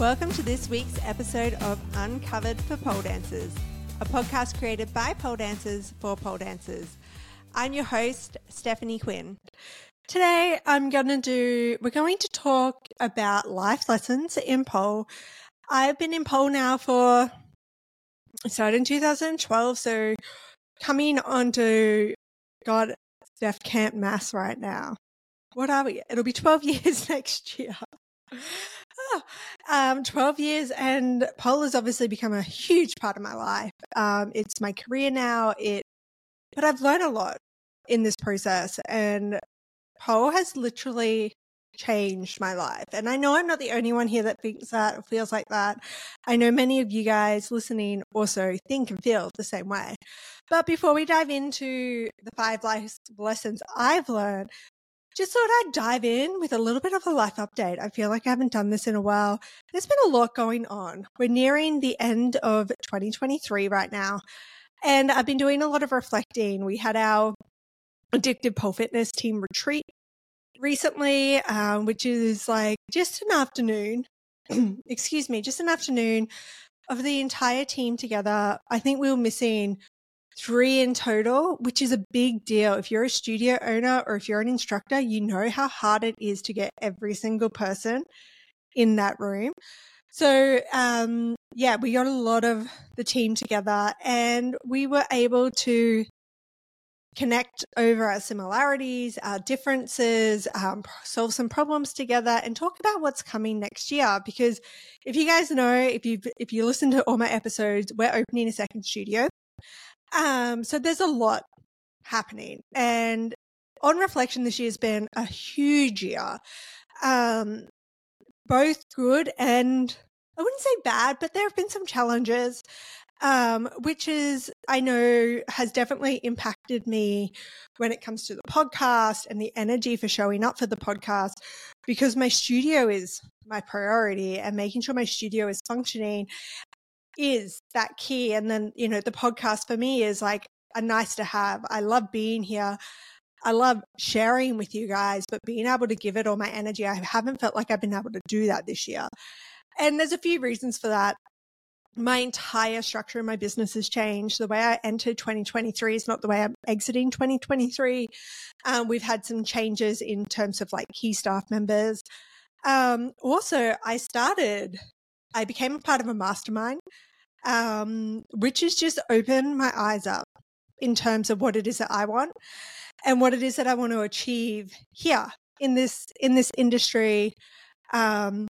Welcome to this week's episode of Uncovered for Pole Dancers, a podcast created by pole dancers for pole dancers. I'm your host, Stephanie Quinn. Today, I'm going to do, we're going to talk about life lessons in pole. I've been in pole now for, started in 2012, so coming on to, God, Steph Camp Mass right now. What are we? It'll be 12 years next year. um, 12 years and pole has obviously become a huge part of my life. Um, it's my career now. It, but I've learned a lot in this process and pole has literally changed my life. And I know I'm not the only one here that thinks that or feels like that. I know many of you guys listening also think and feel the same way. But before we dive into the five life lessons I've learned, just thought I'd dive in with a little bit of a life update. I feel like I haven't done this in a while. There's been a lot going on. We're nearing the end of 2023 right now. And I've been doing a lot of reflecting. We had our addictive pole fitness team retreat recently, um, which is like just an afternoon, excuse me, just an afternoon of the entire team together. I think we were missing three in total, which is a big deal. If you're a studio owner or if you're an instructor, you know how hard it is to get every single person in that room. So, um, yeah, we got a lot of the team together and we were able to connect over our similarities, our differences, um, solve some problems together, and talk about what's coming next year. Because if you guys know, if you if you listen to all my episodes, we're opening a second studio. Um, so there's a lot happening, and on reflection, this year's been a huge year. Um, both good and I wouldn't say bad, but there have been some challenges um, which is, I know, has definitely impacted me when it comes to the podcast and the energy for showing up for the podcast because my studio is my priority and making sure my studio is functioning is that key. And then, you know, the podcast for me is like a nice to have. I love being here. I love sharing with you guys, but being able to give it all my energy, I haven't felt like I've been able to do that this year. And there's a few reasons for that my entire structure of my business has changed. The way I entered 2023 is not the way I'm exiting 2023. Um, we've had some changes in terms of like key staff members. Um, also, I started, I became a part of a mastermind, um, which has just opened my eyes up in terms of what it is that I want and what it is that I want to achieve here in this in this industry um,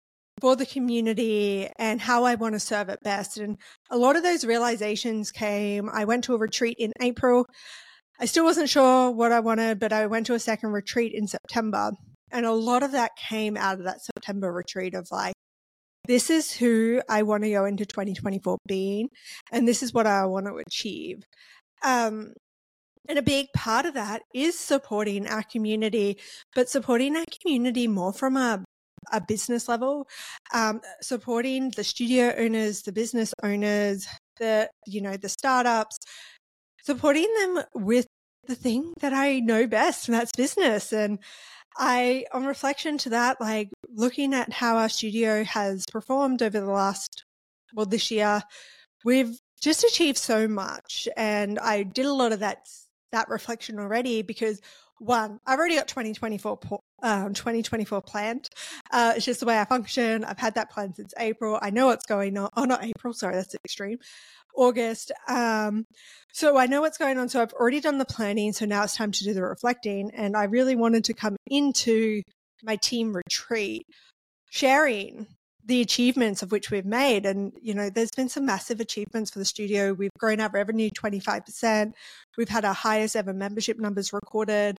for the community and how I want to serve it best. And a lot of those realizations came. I went to a retreat in April. I still wasn't sure what I wanted, but I went to a second retreat in September. And a lot of that came out of that September retreat of like, this is who I want to go into 2024 being, and this is what I want to achieve. Um, and a big part of that is supporting our community, but supporting our community more from a a business level, um, supporting the studio owners, the business owners, the you know the startups, supporting them with the thing that I know best, and that's business. And I, on reflection to that, like looking at how our studio has performed over the last, well, this year, we've just achieved so much, and I did a lot of that that reflection already because one, I've already got 2024 um, 2024 planned. Uh, it's just the way I function. I've had that plan since April. I know what's going on. Oh, not April. Sorry, that's extreme. August. Um, so I know what's going on. So I've already done the planning. So now it's time to do the reflecting. And I really wanted to come into my team retreat sharing the achievements of which we've made. And, you know, there's been some massive achievements for the studio. We've grown our revenue 25%. We've had our highest ever membership numbers recorded.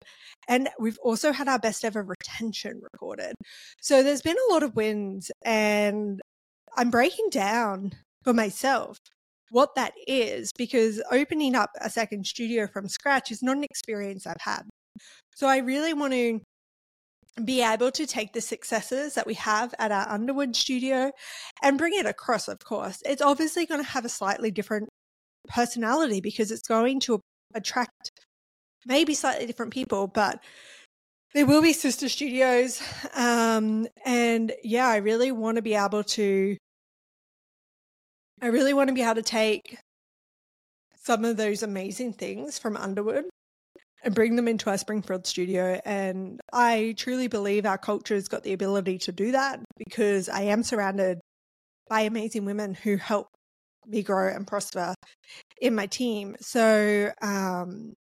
And we've also had our best ever retention recorded. So there's been a lot of wins. And I'm breaking down for myself what that is because opening up a second studio from scratch is not an experience I've had. So I really want to be able to take the successes that we have at our Underwood studio and bring it across, of course. It's obviously going to have a slightly different personality because it's going to attract maybe slightly different people, but there will be sister studios. Um, and yeah, I really want to be able to, I really want to be able to take some of those amazing things from Underwood and bring them into our Springfield studio. And I truly believe our culture has got the ability to do that because I am surrounded by amazing women who help me grow and prosper in my team. So, um,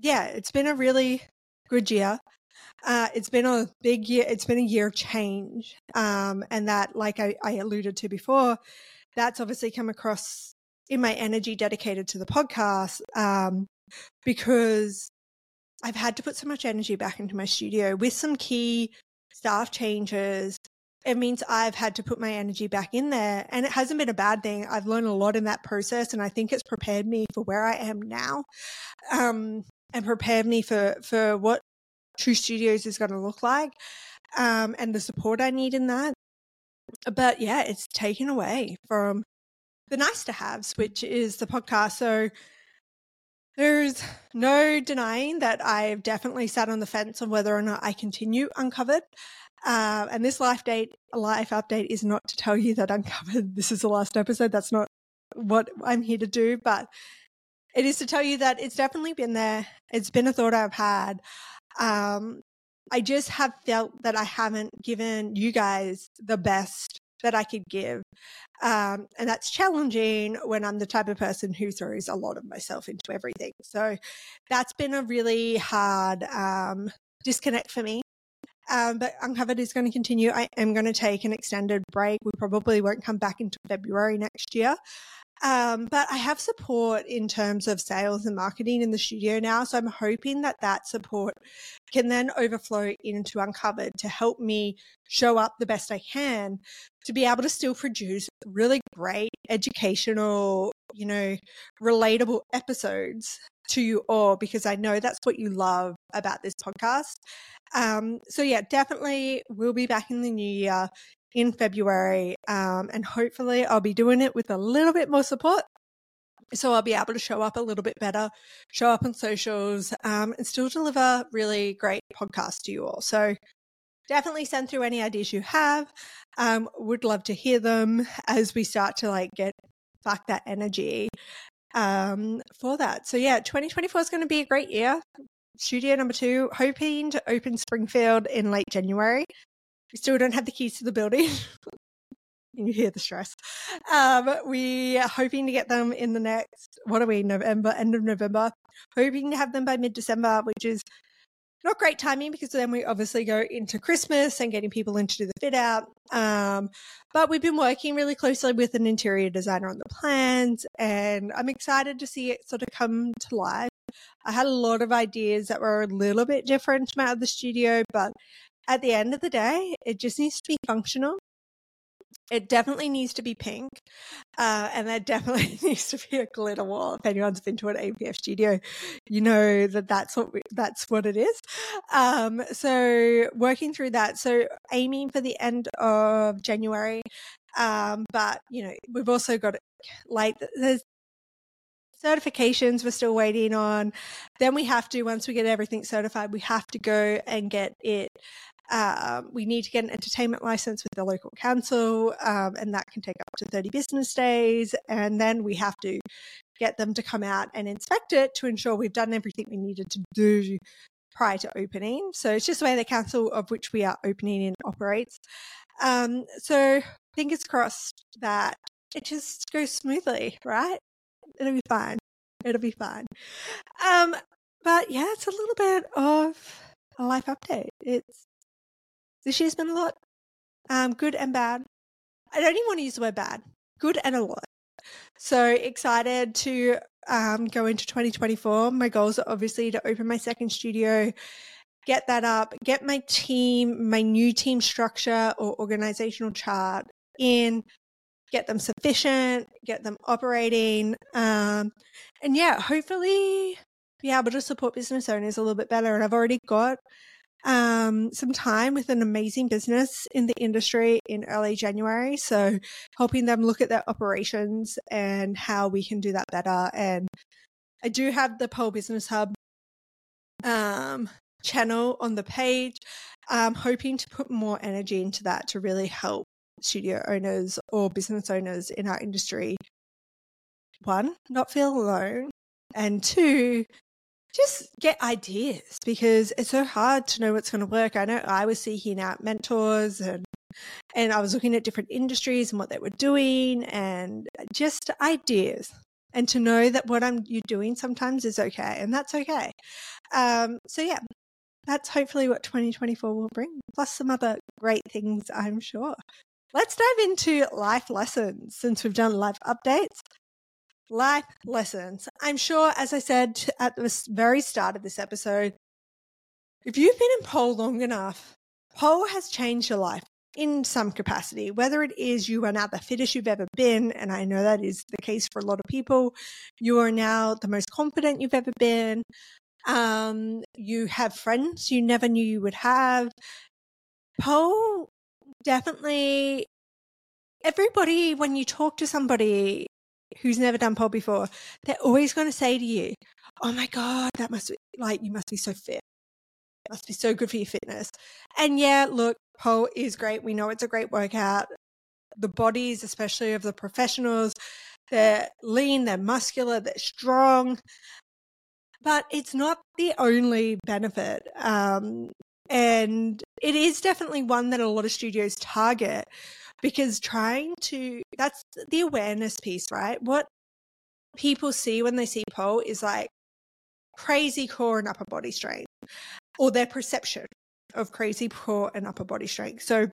yeah, it's been a really good year. Uh, it's been a big year. It's been a year of change. Um, and that, like I, I alluded to before, that's obviously come across in my energy dedicated to the podcast um, because I've had to put so much energy back into my studio with some key staff changes. It means I've had to put my energy back in there. And it hasn't been a bad thing. I've learned a lot in that process. And I think it's prepared me for where I am now um, and prepared me for, for what True Studios is going to look like um, and the support I need in that. But yeah, it's taken away from the nice to haves, which is the podcast. So there's no denying that I've definitely sat on the fence on whether or not I continue uncovered. Uh, and this life date, life update is not to tell you that uncovered. This is the last episode. That's not what I'm here to do, but it is to tell you that it's definitely been there. It's been a thought I've had. Um, I just have felt that I haven't given you guys the best that I could give. Um, and that's challenging when I'm the type of person who throws a lot of myself into everything. So that's been a really hard um, disconnect for me. Um, but Uncovered is going to continue. I am going to take an extended break. We probably won't come back into February next year. Um, but I have support in terms of sales and marketing in the studio now. So I'm hoping that that support can then overflow into Uncovered to help me show up the best I can to be able to still produce really great educational, you know, relatable episodes to you all because I know that's what you love about this podcast. Um, so yeah, definitely we'll be back in the new year in February. Um, and hopefully I'll be doing it with a little bit more support. So I'll be able to show up a little bit better, show up on socials, um, and still deliver really great podcasts to you all. So definitely send through any ideas you have. Um, would love to hear them as we start to like get back that energy um, for that. So yeah, 2024 is going to be a great year. Studio number two, hoping to open Springfield in late January. We still don't have the keys to the building. you hear the stress. Um, we are hoping to get them in the next, what are we, November, end of November. Hoping to have them by mid December, which is not great timing because then we obviously go into Christmas and getting people in to do the fit out. Um, but we've been working really closely with an interior designer on the plans, and I'm excited to see it sort of come to life. I had a lot of ideas that were a little bit different from out of the studio, but at the end of the day, it just needs to be functional. It definitely needs to be pink, uh, and there definitely needs to be a glitter wall. If anyone's been to an APF studio, you know that that's what we, that's what it is. Um, so working through that, so aiming for the end of January, um, but you know we've also got like there's certifications we're still waiting on. Then we have to, once we get everything certified, we have to go and get it um, we need to get an entertainment license with the local council, um, and that can take up to 30 business days. And then we have to get them to come out and inspect it to ensure we've done everything we needed to do prior to opening. So it's just the way the council of which we are opening in operates. Um, so fingers crossed that it just goes smoothly, right? It'll be fine. It'll be fine. Um, but yeah, it's a little bit of a life update. It's this year's been a lot, um, good and bad. I don't even want to use the word bad, good and a lot. So excited to um, go into 2024. My goals are obviously to open my second studio, get that up, get my team, my new team structure or organizational chart in, get them sufficient, get them operating. Um, and yeah, hopefully be able to support business owners a little bit better. And I've already got um, some time with an amazing business in the industry in early January. So, helping them look at their operations and how we can do that better. And I do have the Pole Business Hub um, channel on the page. I'm hoping to put more energy into that to really help studio owners or business owners in our industry. One, not feel alone. And two, just get ideas because it's so hard to know what's going to work. I know I was seeking out mentors and and I was looking at different industries and what they were doing and just ideas. And to know that what I'm you're doing sometimes is okay, and that's okay. Um, so yeah, that's hopefully what 2024 will bring, plus some other great things, I'm sure. Let's dive into life lessons since we've done life updates. Life lessons. I'm sure, as I said at the very start of this episode, if you've been in pole long enough, pole has changed your life in some capacity, whether it is you are now the fittest you've ever been, and I know that is the case for a lot of people. You are now the most confident you've ever been. Um, you have friends you never knew you would have. Pole definitely everybody when you talk to somebody who's never done pole before, they're always going to say to you, "Oh my god, that must be like you must be so fit. It must be so good for your fitness." And yeah, look, pole is great. We know it's a great workout. The bodies, especially of the professionals, they're lean, they're muscular, they're strong but it's not the only benefit. Um, and it is definitely one that a lot of studios target because trying to, that's the awareness piece, right? What people see when they see pole is like crazy core and upper body strength or their perception of crazy core and upper body strength. So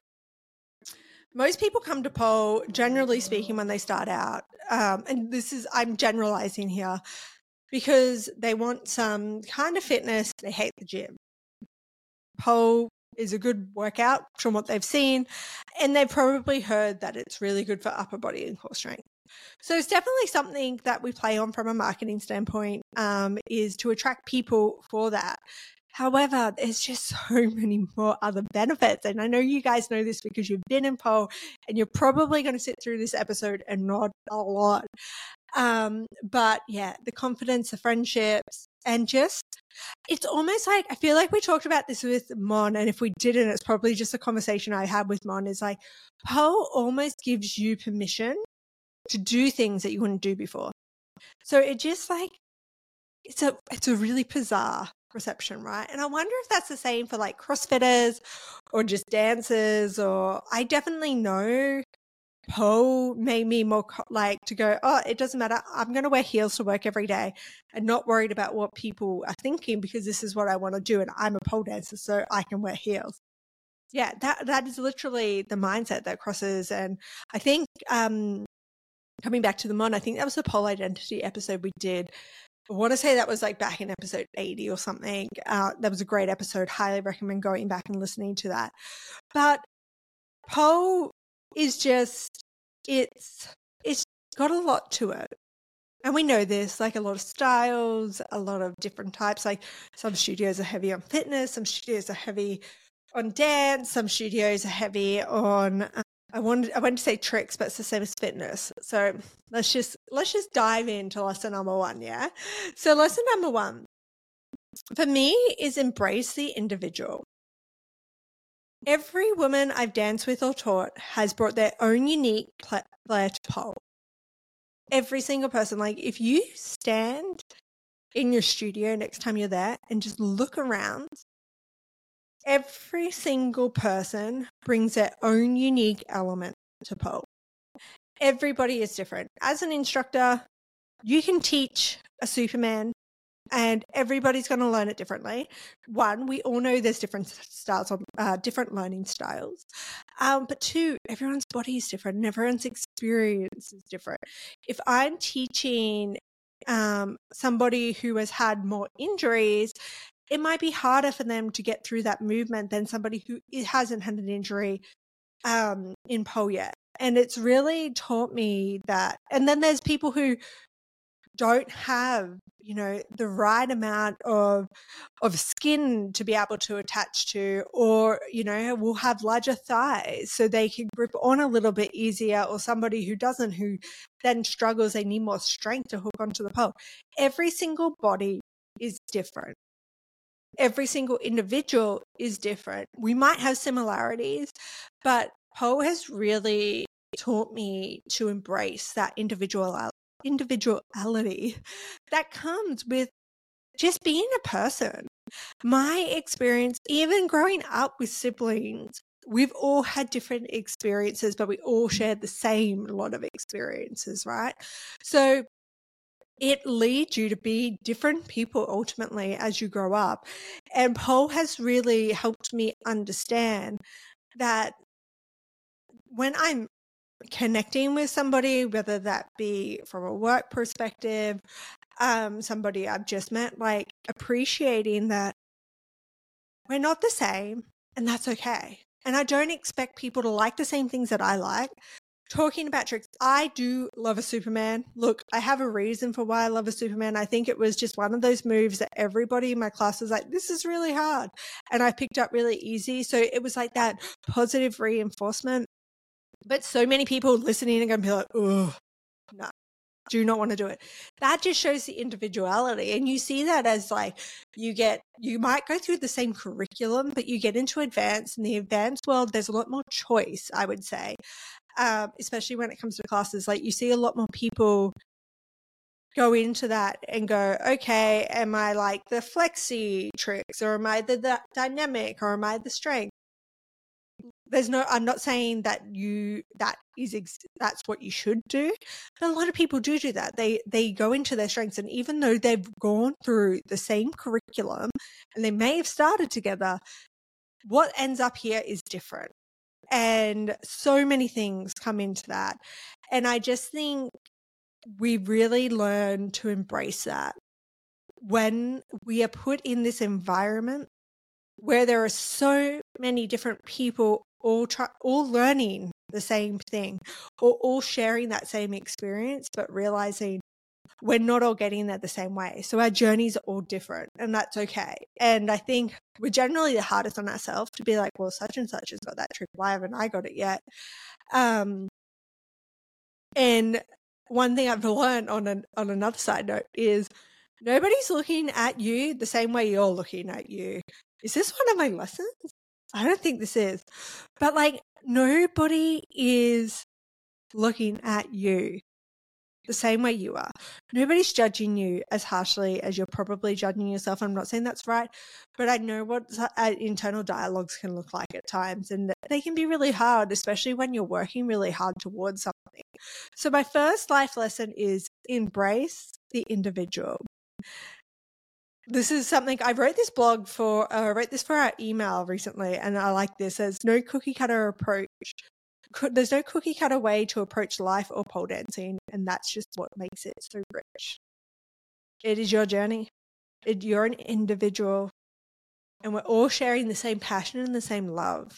most people come to pole, generally speaking, when they start out, um, and this is, I'm generalizing here, because they want some kind of fitness. They hate the gym. Pole is a good workout from what they've seen, and they've probably heard that it's really good for upper body and core strength. So it's definitely something that we play on from a marketing standpoint, um, is to attract people for that. However, there's just so many more other benefits. And I know you guys know this because you've been in pole and you're probably going to sit through this episode and nod a lot. Um, but yeah, the confidence, the friendships, and just it's almost like I feel like we talked about this with Mon, and if we didn't, it's probably just a conversation I had with Mon. Is like pole almost gives you permission to do things that you wouldn't do before. So it just like it's a it's a really bizarre reception, right? And I wonder if that's the same for like CrossFitters or just dancers. Or I definitely know pole made me more like to go, oh, it doesn't matter. I'm going to wear heels to work every day and not worried about what people are thinking because this is what I want to do. And I'm a pole dancer, so I can wear heels. Yeah, that, that is literally the mindset that crosses. And I think, um, coming back to the Mon, I think that was the pole identity episode we did. I want to say that was like back in episode 80 or something. Uh, that was a great episode. Highly recommend going back and listening to that. But pole is just it's it's got a lot to it. And we know this, like a lot of styles, a lot of different types. Like some studios are heavy on fitness, some studios are heavy on dance, some studios are heavy on. Um, I wanted I wanted to say tricks, but it's the same as fitness. So let's just let's just dive into lesson number one. Yeah. So lesson number one for me is embrace the individual. Every woman I've danced with or taught has brought their own unique flair to pole. Every single person, like if you stand in your studio next time you're there and just look around, every single person brings their own unique element to pole. Everybody is different. As an instructor, you can teach a Superman and everybody's going to learn it differently. One, we all know there's different styles, of, uh, different learning styles. Um, but two, everyone's body is different and everyone's experience is different. If I'm teaching um, somebody who has had more injuries, it might be harder for them to get through that movement than somebody who hasn't had an injury um, in pole yet. And it's really taught me that. And then there's people who don't have you know the right amount of of skin to be able to attach to or you know will have larger thighs so they can grip on a little bit easier or somebody who doesn't who then struggles they need more strength to hook onto the pole. Every single body is different. Every single individual is different. We might have similarities, but Poe has really taught me to embrace that individual individuality that comes with just being a person. My experience, even growing up with siblings, we've all had different experiences, but we all shared the same lot of experiences, right? So it leads you to be different people ultimately as you grow up. And Poe has really helped me understand that when I'm connecting with somebody, whether that be from a work perspective, um, somebody I've just met, like appreciating that we're not the same and that's okay. And I don't expect people to like the same things that I like. Talking about tricks, I do love a Superman. Look, I have a reason for why I love a Superman. I think it was just one of those moves that everybody in my class was like, this is really hard. And I picked up really easy. So it was like that positive reinforcement. But so many people listening are going to be like, oh, no, do not want to do it. That just shows the individuality. And you see that as like you get, you might go through the same curriculum, but you get into advanced. In the advanced world, there's a lot more choice, I would say, um, especially when it comes to classes. Like you see a lot more people go into that and go, okay, am I like the flexi tricks or am I the, the dynamic or am I the strength? There's no i'm not saying that you that is ex- that's what you should do but a lot of people do do that. They they go into their strengths and even though they've gone through the same curriculum and they may have started together what ends up here is different. And so many things come into that. And i just think we really learn to embrace that. When we are put in this environment where there are so many different people all try, all learning the same thing or all sharing that same experience, but realizing we're not all getting there the same way. So our journeys are all different and that's okay. And I think we're generally the hardest on ourselves to be like, well, such and such has got that trick. Why haven't I got it yet? Um, and one thing I've learned on an, on another side note is nobody's looking at you the same way you're looking at you. Is this one of my lessons? I don't think this is. But like nobody is looking at you the same way you are. Nobody's judging you as harshly as you're probably judging yourself. I'm not saying that's right, but I know what uh, internal dialogues can look like at times, and they can be really hard, especially when you're working really hard towards something. So, my first life lesson is embrace the individual this is something I wrote this blog for. Uh, I wrote this for our email recently, and I like this. There's no cookie cutter approach. There's no cookie cutter way to approach life or pole dancing, and that's just what makes it so rich. It is your journey. It, you're an individual, and we're all sharing the same passion and the same love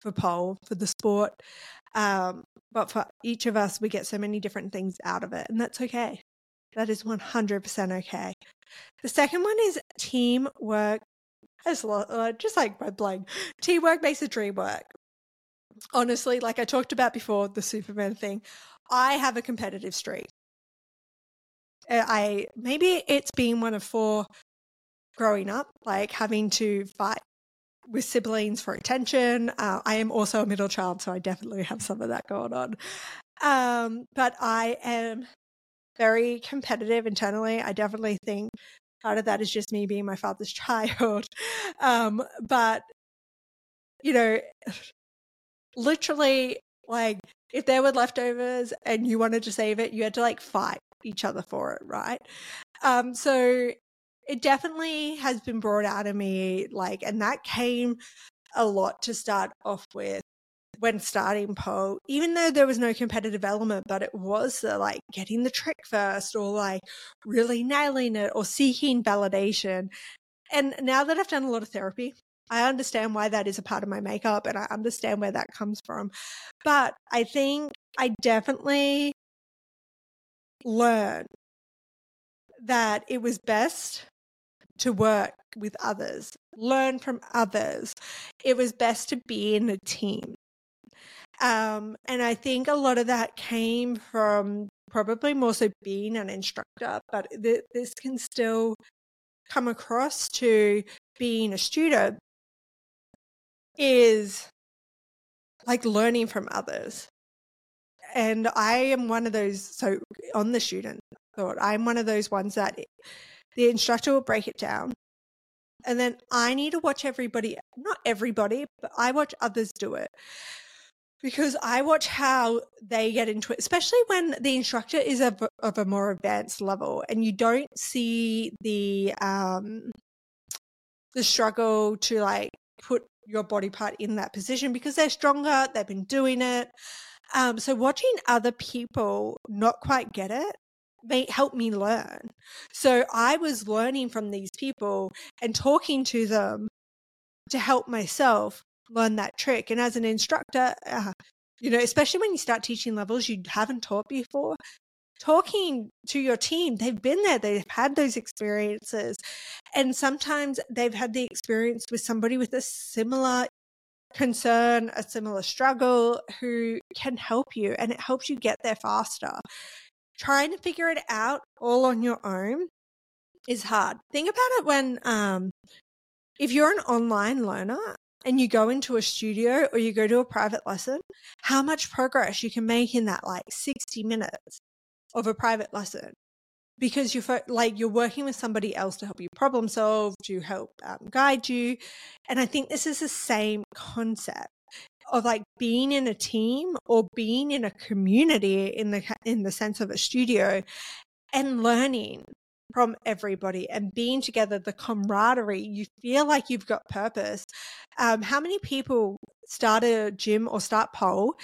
for pole, for the sport. Um, but for each of us, we get so many different things out of it, and that's okay. That is 100% okay. The second one is teamwork. As uh, just like my blank, teamwork makes the dream work. Honestly, like I talked about before, the Superman thing, I have a competitive streak. Uh, I maybe it's been one of four growing up, like having to fight with siblings for attention. Uh, I am also a middle child, so I definitely have some of that going on. Um, but I am very competitive internally. I definitely think part of that is just me being my father's child. Um, but, you know, literally, like, if there were leftovers and you wanted to save it, you had to like fight each other for it, right? Um, so it definitely has been brought out of me, like, and that came a lot to start off with when starting pole, even though there was no competitive element, but it was the, like getting the trick first or like really nailing it or seeking validation. And now that I've done a lot of therapy, I understand why that is a part of my makeup and I understand where that comes from. But I think I definitely learned that it was best to work with others, learn from others. It was best to be in a team. Um, and I think a lot of that came from probably more so being an instructor, but th- this can still come across to being a student is like learning from others. And I am one of those, so on the student thought, I'm one of those ones that the instructor will break it down. And then I need to watch everybody, not everybody, but I watch others do it because I watch how they get into it, especially when the instructor is of, of a more advanced level and you don't see the um, the struggle to like put your body part in that position because they're stronger, they've been doing it. Um, so watching other people not quite get it may help me learn. So I was learning from these people and talking to them to help myself learn that trick. And as an instructor, uh, you know, especially when you start teaching levels you haven't taught before, talking to your team, they've been there, they've had those experiences. And sometimes they've had the experience with somebody with a similar concern, a similar struggle who can help you and it helps you get there faster. Trying to figure it out all on your own is hard. Think about it when um if you're an online learner and you go into a studio or you go to a private lesson, how much progress you can make in that like 60 minutes of a private lesson. Because you're like you're working with somebody else to help you problem solve to help um, guide you. And i think this is the same concept of like being in a team or being in a community in the in the sense of a studio and learning from everybody and being together, the camaraderie, you feel like you've got purpose. Um, how many people start a gym or start pole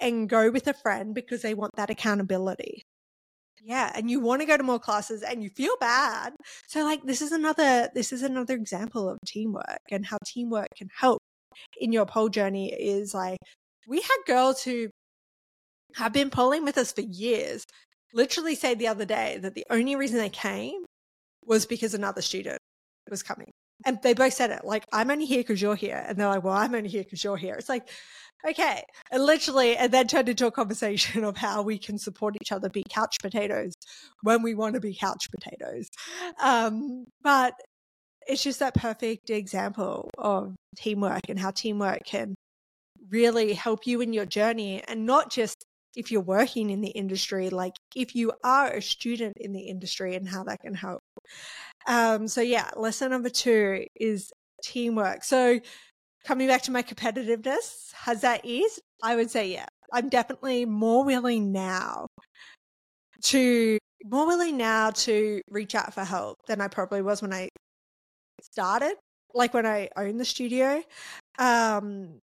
and go with a friend because they want that accountability? Yeah, and you want to go to more classes and you feel bad. So like this is another this is another example of teamwork and how teamwork can help in your pole journey is like we had girls who have been polling with us for years literally said the other day that the only reason they came was because another student was coming. And they both said it like, I'm only here because you're here. And they're like, well, I'm only here because you're here. It's like, okay. And literally, and then turned into a conversation of how we can support each other be couch potatoes when we want to be couch potatoes. Um, but it's just that perfect example of teamwork and how teamwork can really help you in your journey and not just if you're working in the industry, like if you are a student in the industry and how that can help. Um, so yeah, lesson number two is teamwork. So coming back to my competitiveness, has that eased? I would say yeah. I'm definitely more willing now to more willing now to reach out for help than I probably was when I started, like when I owned the studio. Um,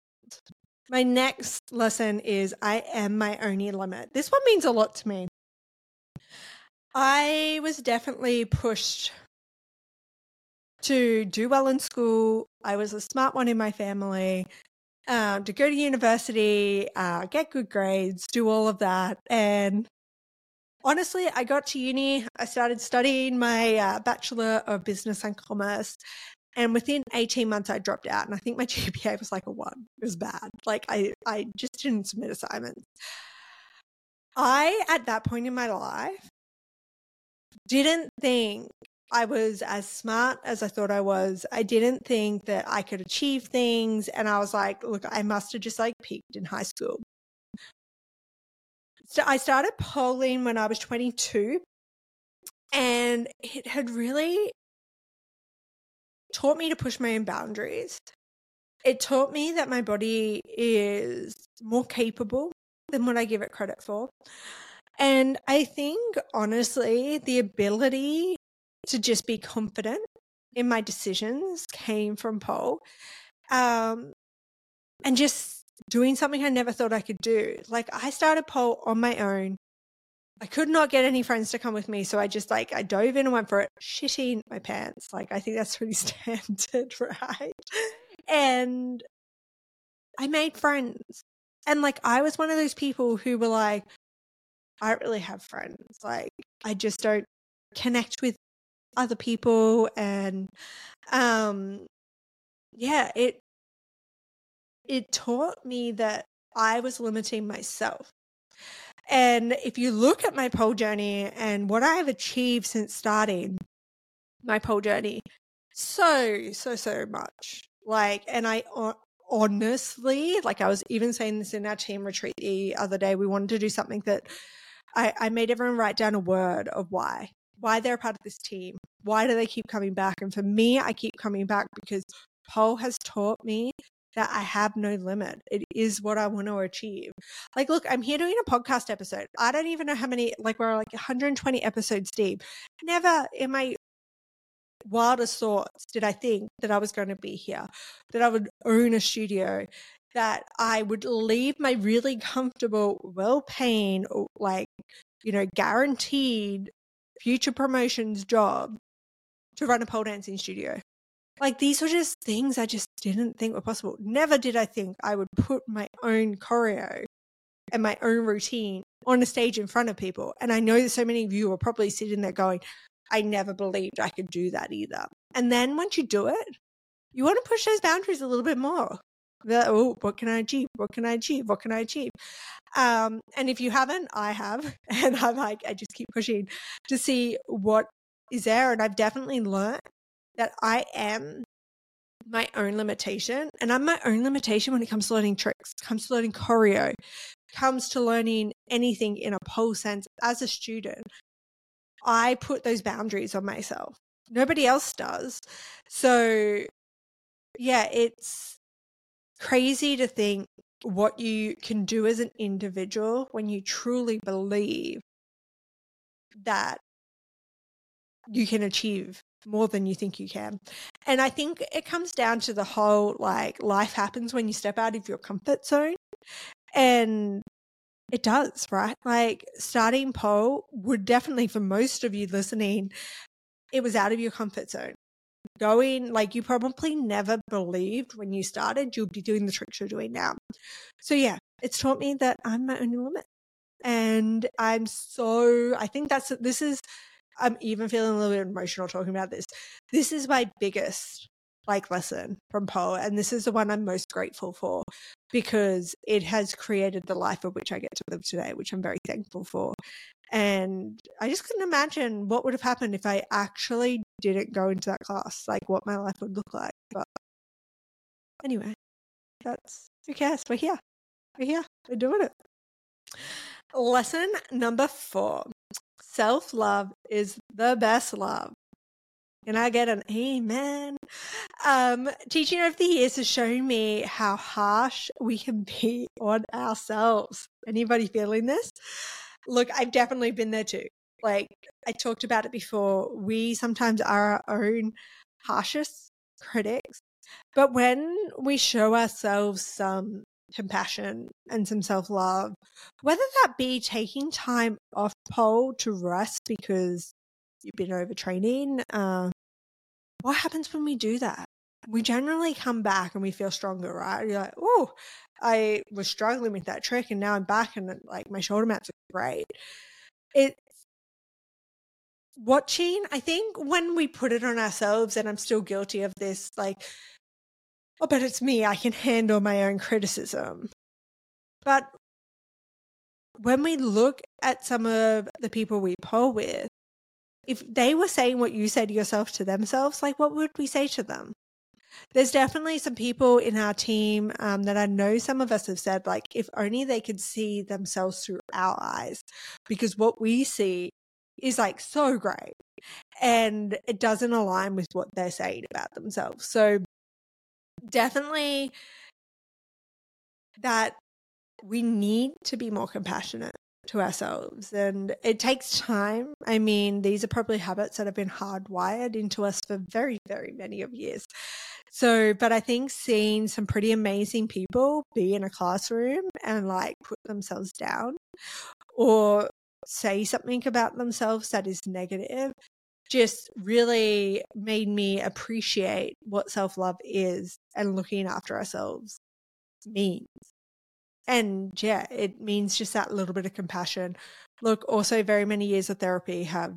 my next lesson is I am my only limit. This one means a lot to me. I was definitely pushed to do well in school. I was a smart one in my family, uh, to go to university, uh, get good grades, do all of that. And honestly, I got to uni, I started studying my uh, Bachelor of Business and Commerce, and within 18 months, I dropped out. And I think my GPA was like a one. It was bad. Like I, I just didn't submit assignments. I, at that point in my life, didn't think I was as smart as I thought I was. I didn't think that I could achieve things. And I was like, look, I must have just like peaked in high school. So I started poling when I was 22 and it had really taught me to push my own boundaries. It taught me that my body is more capable than what I give it credit for. And I think, honestly, the ability to just be confident in my decisions came from pole. Um, and just doing something I never thought I could do. Like, I started pole on my own I could not get any friends to come with me. So I just like, I dove in and went for it, shitting my pants. Like, I think that's pretty standard, right? And I made friends. And like, I was one of those people who were like, I don't really have friends. Like, I just don't connect with other people. And, um, yeah, it, it taught me that I was limiting myself and if you look at my pole journey and what I have achieved since starting, my pole journey so, so, so much. Like, and I honestly, like I was even saying this in our team retreat the other day, we wanted to do something that I, I made everyone write down a word of why, why they're a part of this team. Why do they keep coming back? And for me, I keep coming back because pole has taught me that I have no limit. It is what I want to achieve. Like, look, I'm here doing a podcast episode. I don't even know how many, like, we're like 120 episodes deep. Never in my wildest thoughts did I think that I was going to be here, that I would own a studio, that I would leave my really comfortable, well paying, like, you know, guaranteed future promotions job to run a pole dancing studio. Like these were just things I just didn't think were possible. Never did I think I would put my own choreo and my own routine on a stage in front of people. And I know that so many of you are probably sitting there going, I never believed I could do that either. And then once you do it, you want to push those boundaries a little bit more. Like, oh, what can I achieve? What can I achieve? What can I achieve? Um, and if you haven't, I have. And I'm like, I just keep pushing to see what is there. And I've definitely learned that I am my own limitation. And I'm my own limitation when it comes to learning tricks, comes to learning choreo, comes to learning anything in a pole sense as a student. I put those boundaries on myself. Nobody else does. So, yeah, it's crazy to think what you can do as an individual when you truly believe that you can achieve more than you think you can. And I think it comes down to the whole like life happens when you step out of your comfort zone. And it does, right? Like starting pole would definitely, for most of you listening, it was out of your comfort zone. Going, like you probably never believed when you started you'll be doing the tricks you're doing now. So, yeah, it's taught me that I'm my only limit. And I'm so, I think that's, this is, I'm even feeling a little bit emotional talking about this. This is my biggest like lesson from pole and this is the one i'm most grateful for because it has created the life of which i get to live today which i'm very thankful for. And i just couldn't imagine what would have happened if i actually didn't go into that class like what my life would look like but anyway that's who cares we're here. We're here. We're doing it. Lesson number four self-love is the best love And I get an amen? Um, teaching over the years has shown me how harsh we can be on ourselves. Anybody feeling this? Look, I've definitely been there too. Like I talked about it before, we sometimes are our own harshest critics. But when we show ourselves some compassion and some self love, whether that be taking time off pole to rest because you've been overtraining. Uh, what happens when we do that? We generally come back and we feel stronger, right? You're like, oh, I was struggling with that trick and now I'm back and like my shoulder mats are great. It's watching, I think when we put it on ourselves, and I'm still guilty of this, like, oh, but it's me, I can handle my own criticism. But when we look at some of the people we pole with, if they were saying what you say to yourself to themselves, like what would we say to them? There's definitely some people in our team um, that I know some of us have said, like, if only they could see themselves through our eyes, because what we see is like so great and it doesn't align with what they're saying about themselves. So, definitely that we need to be more compassionate to ourselves. And it takes time. I mean, these are probably habits that have been hardwired into us for very, very many of years. So, but I think seeing some pretty amazing people be in a classroom and like put themselves down or say something about themselves that is negative just really made me appreciate what self love is and looking after ourselves means. And yeah, it means just that little bit of compassion. Look, also, very many years of therapy have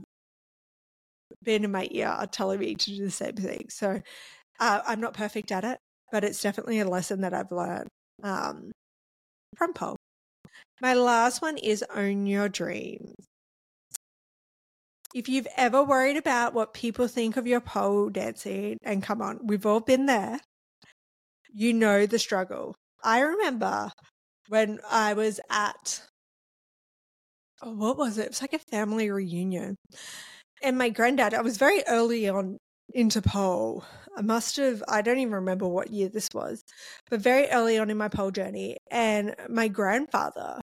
been in my ear telling me to do the same thing. So uh, I'm not perfect at it, but it's definitely a lesson that I've learned um, from pole. My last one is own your dreams. If you've ever worried about what people think of your pole dancing, and come on, we've all been there, you know the struggle. I remember when I was at, oh, what was it? It was like a family reunion. And my granddad, I was very early on into pole. I must have, I don't even remember what year this was, but very early on in my pole journey. And my grandfather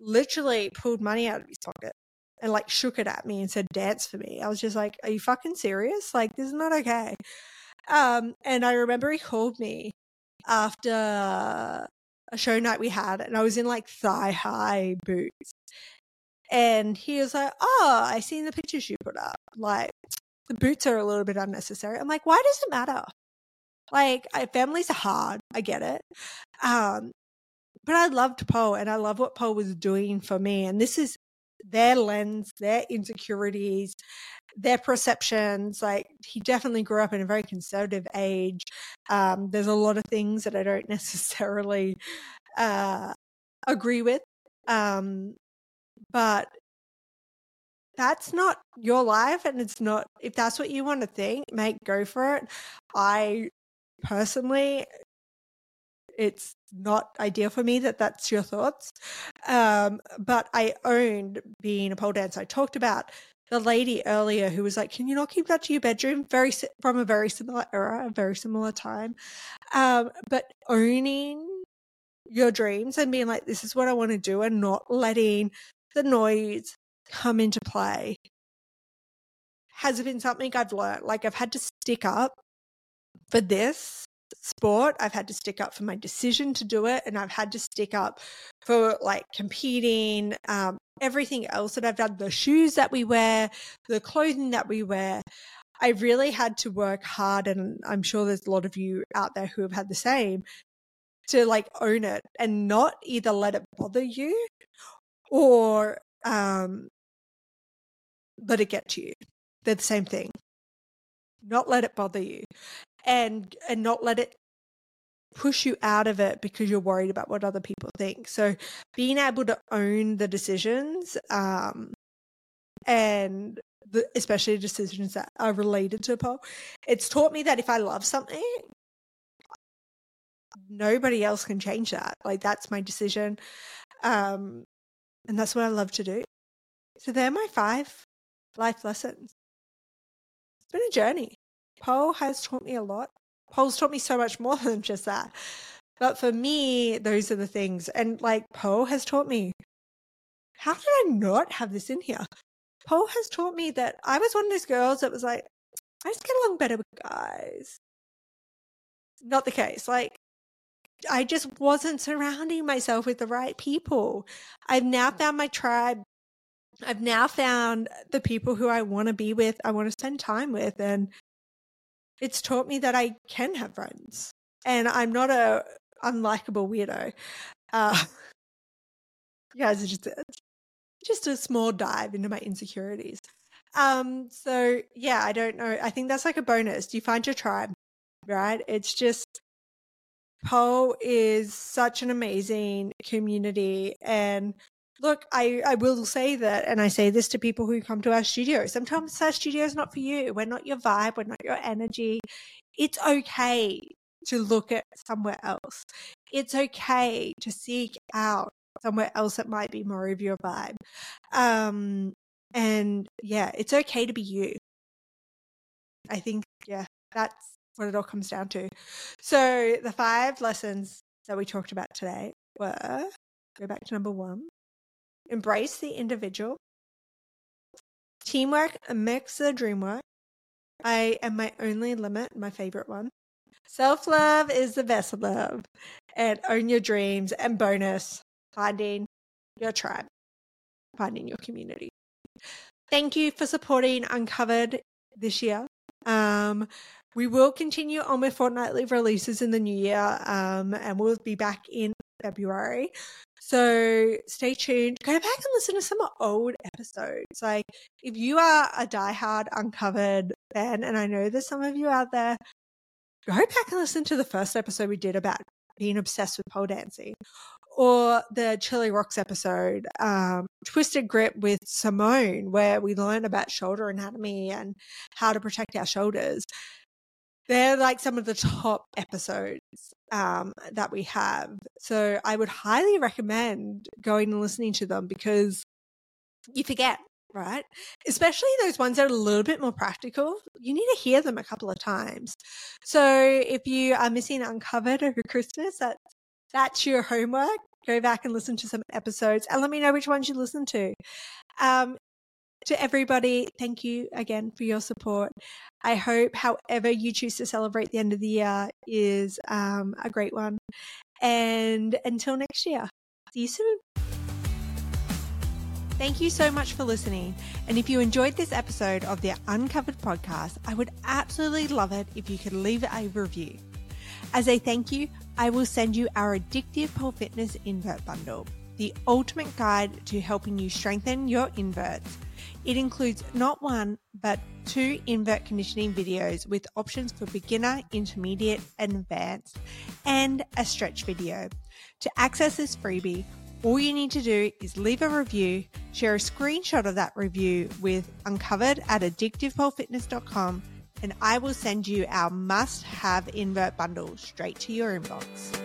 literally pulled money out of his pocket and like shook it at me and said, dance for me. I was just like, are you fucking serious? Like, this is not okay. Um, and I remember he called me after a show night we had, and I was in like thigh high boots. And he was like, Oh, I seen the pictures you put up. Like, the boots are a little bit unnecessary. I'm like, Why does it matter? Like, I, families are hard. I get it. Um, but I loved pole and I love what pole was doing for me. And this is their lens, their insecurities, their perceptions. Like he definitely grew up in a very conservative age. Um, there's a lot of things that I don't necessarily uh, agree with. Um, but that's not your life and it's not if that's what you want to think make go for it i personally it's not ideal for me that that's your thoughts. Um, but I owned being a pole dancer. I talked about the lady earlier who was like, "Can you not keep that to your bedroom?" Very from a very similar era, a very similar time. Um, but owning your dreams and being like, "This is what I want to do," and not letting the noise come into play has been something I've learned. Like I've had to stick up for this sport. I've had to stick up for my decision to do it, and I've had to stick up for like competing, um, everything else that I've done, the shoes that we wear, the clothing that we wear. I really had to work hard, and I'm sure there's a lot of you out there who have had the same to like own it and not either let it bother you or um, let it get to you. They're the same thing. Not let it bother you and and not let it push you out of it because you're worried about what other people think. So being able to own the decisions um, and the, especially decisions that are related to a pole, it's taught me that if I love something, nobody else can change that. Like that's my decision. Um, and that's what I love to do. So they're my five life lessons. It's been a journey. Pole has taught me a lot. Pole's taught me so much more than just that. But for me, those are the things. And like Pole has taught me, how did I not have this in here? Pole has taught me that I was one of those girls that was like, I just get along better with guys. Not the case. Like, I just wasn't surrounding myself with the right people. I've now found my tribe. I've now found the people who I want to be with, I want to spend time with. And it's taught me that I can have friends and I'm not a unlikable weirdo. Uh, you guys are just a, just a small dive into my insecurities. Um, so yeah, I don't know. I think that's like a bonus. You find your tribe, right? It's just pole is such an amazing community and Look, I, I will say that, and I say this to people who come to our studio. Sometimes our studio is not for you. We're not your vibe. We're not your energy. It's okay to look at somewhere else. It's okay to seek out somewhere else that might be more of your vibe. Um, and yeah, it's okay to be you. I think, yeah, that's what it all comes down to. So the five lessons that we talked about today were go back to number one Embrace the individual. Teamwork makes the dream work. I am my only limit, my favorite one. Self love is the best love. And own your dreams. And bonus, finding your tribe, finding your community. Thank you for supporting Uncovered this year. Um, we will continue on with fortnightly releases in the new year, um, and we'll be back in February. So stay tuned. Go back and listen to some old episodes. Like if you are a diehard uncovered fan, and I know there's some of you out there, go back and listen to the first episode we did about being obsessed with pole dancing. or the Chili Rocks episode, um, Twisted Grip with Simone, where we learn about shoulder anatomy and how to protect our shoulders. They're like some of the top episodes um, that we have. So I would highly recommend going and listening to them because you forget right? Especially those ones that are a little bit more practical. You need to hear them a couple of times. So if you are missing Uncovered over Christmas, that that's your homework. Go back and listen to some episodes and let me know which ones you listen to. Um, to everybody, thank you again for your support. I hope, however you choose to celebrate the end of the year, is um, a great one. And until next year, see you soon. Thank you so much for listening. And if you enjoyed this episode of the Uncovered podcast, I would absolutely love it if you could leave a review. As a thank you, I will send you our addictive pole fitness invert bundle, the ultimate guide to helping you strengthen your inverts. It includes not one, but two invert conditioning videos with options for beginner, intermediate, and advanced, and a stretch video. To access this freebie, all you need to do is leave a review, share a screenshot of that review with uncovered at addictivepolefitness.com, and I will send you our must have invert bundle straight to your inbox.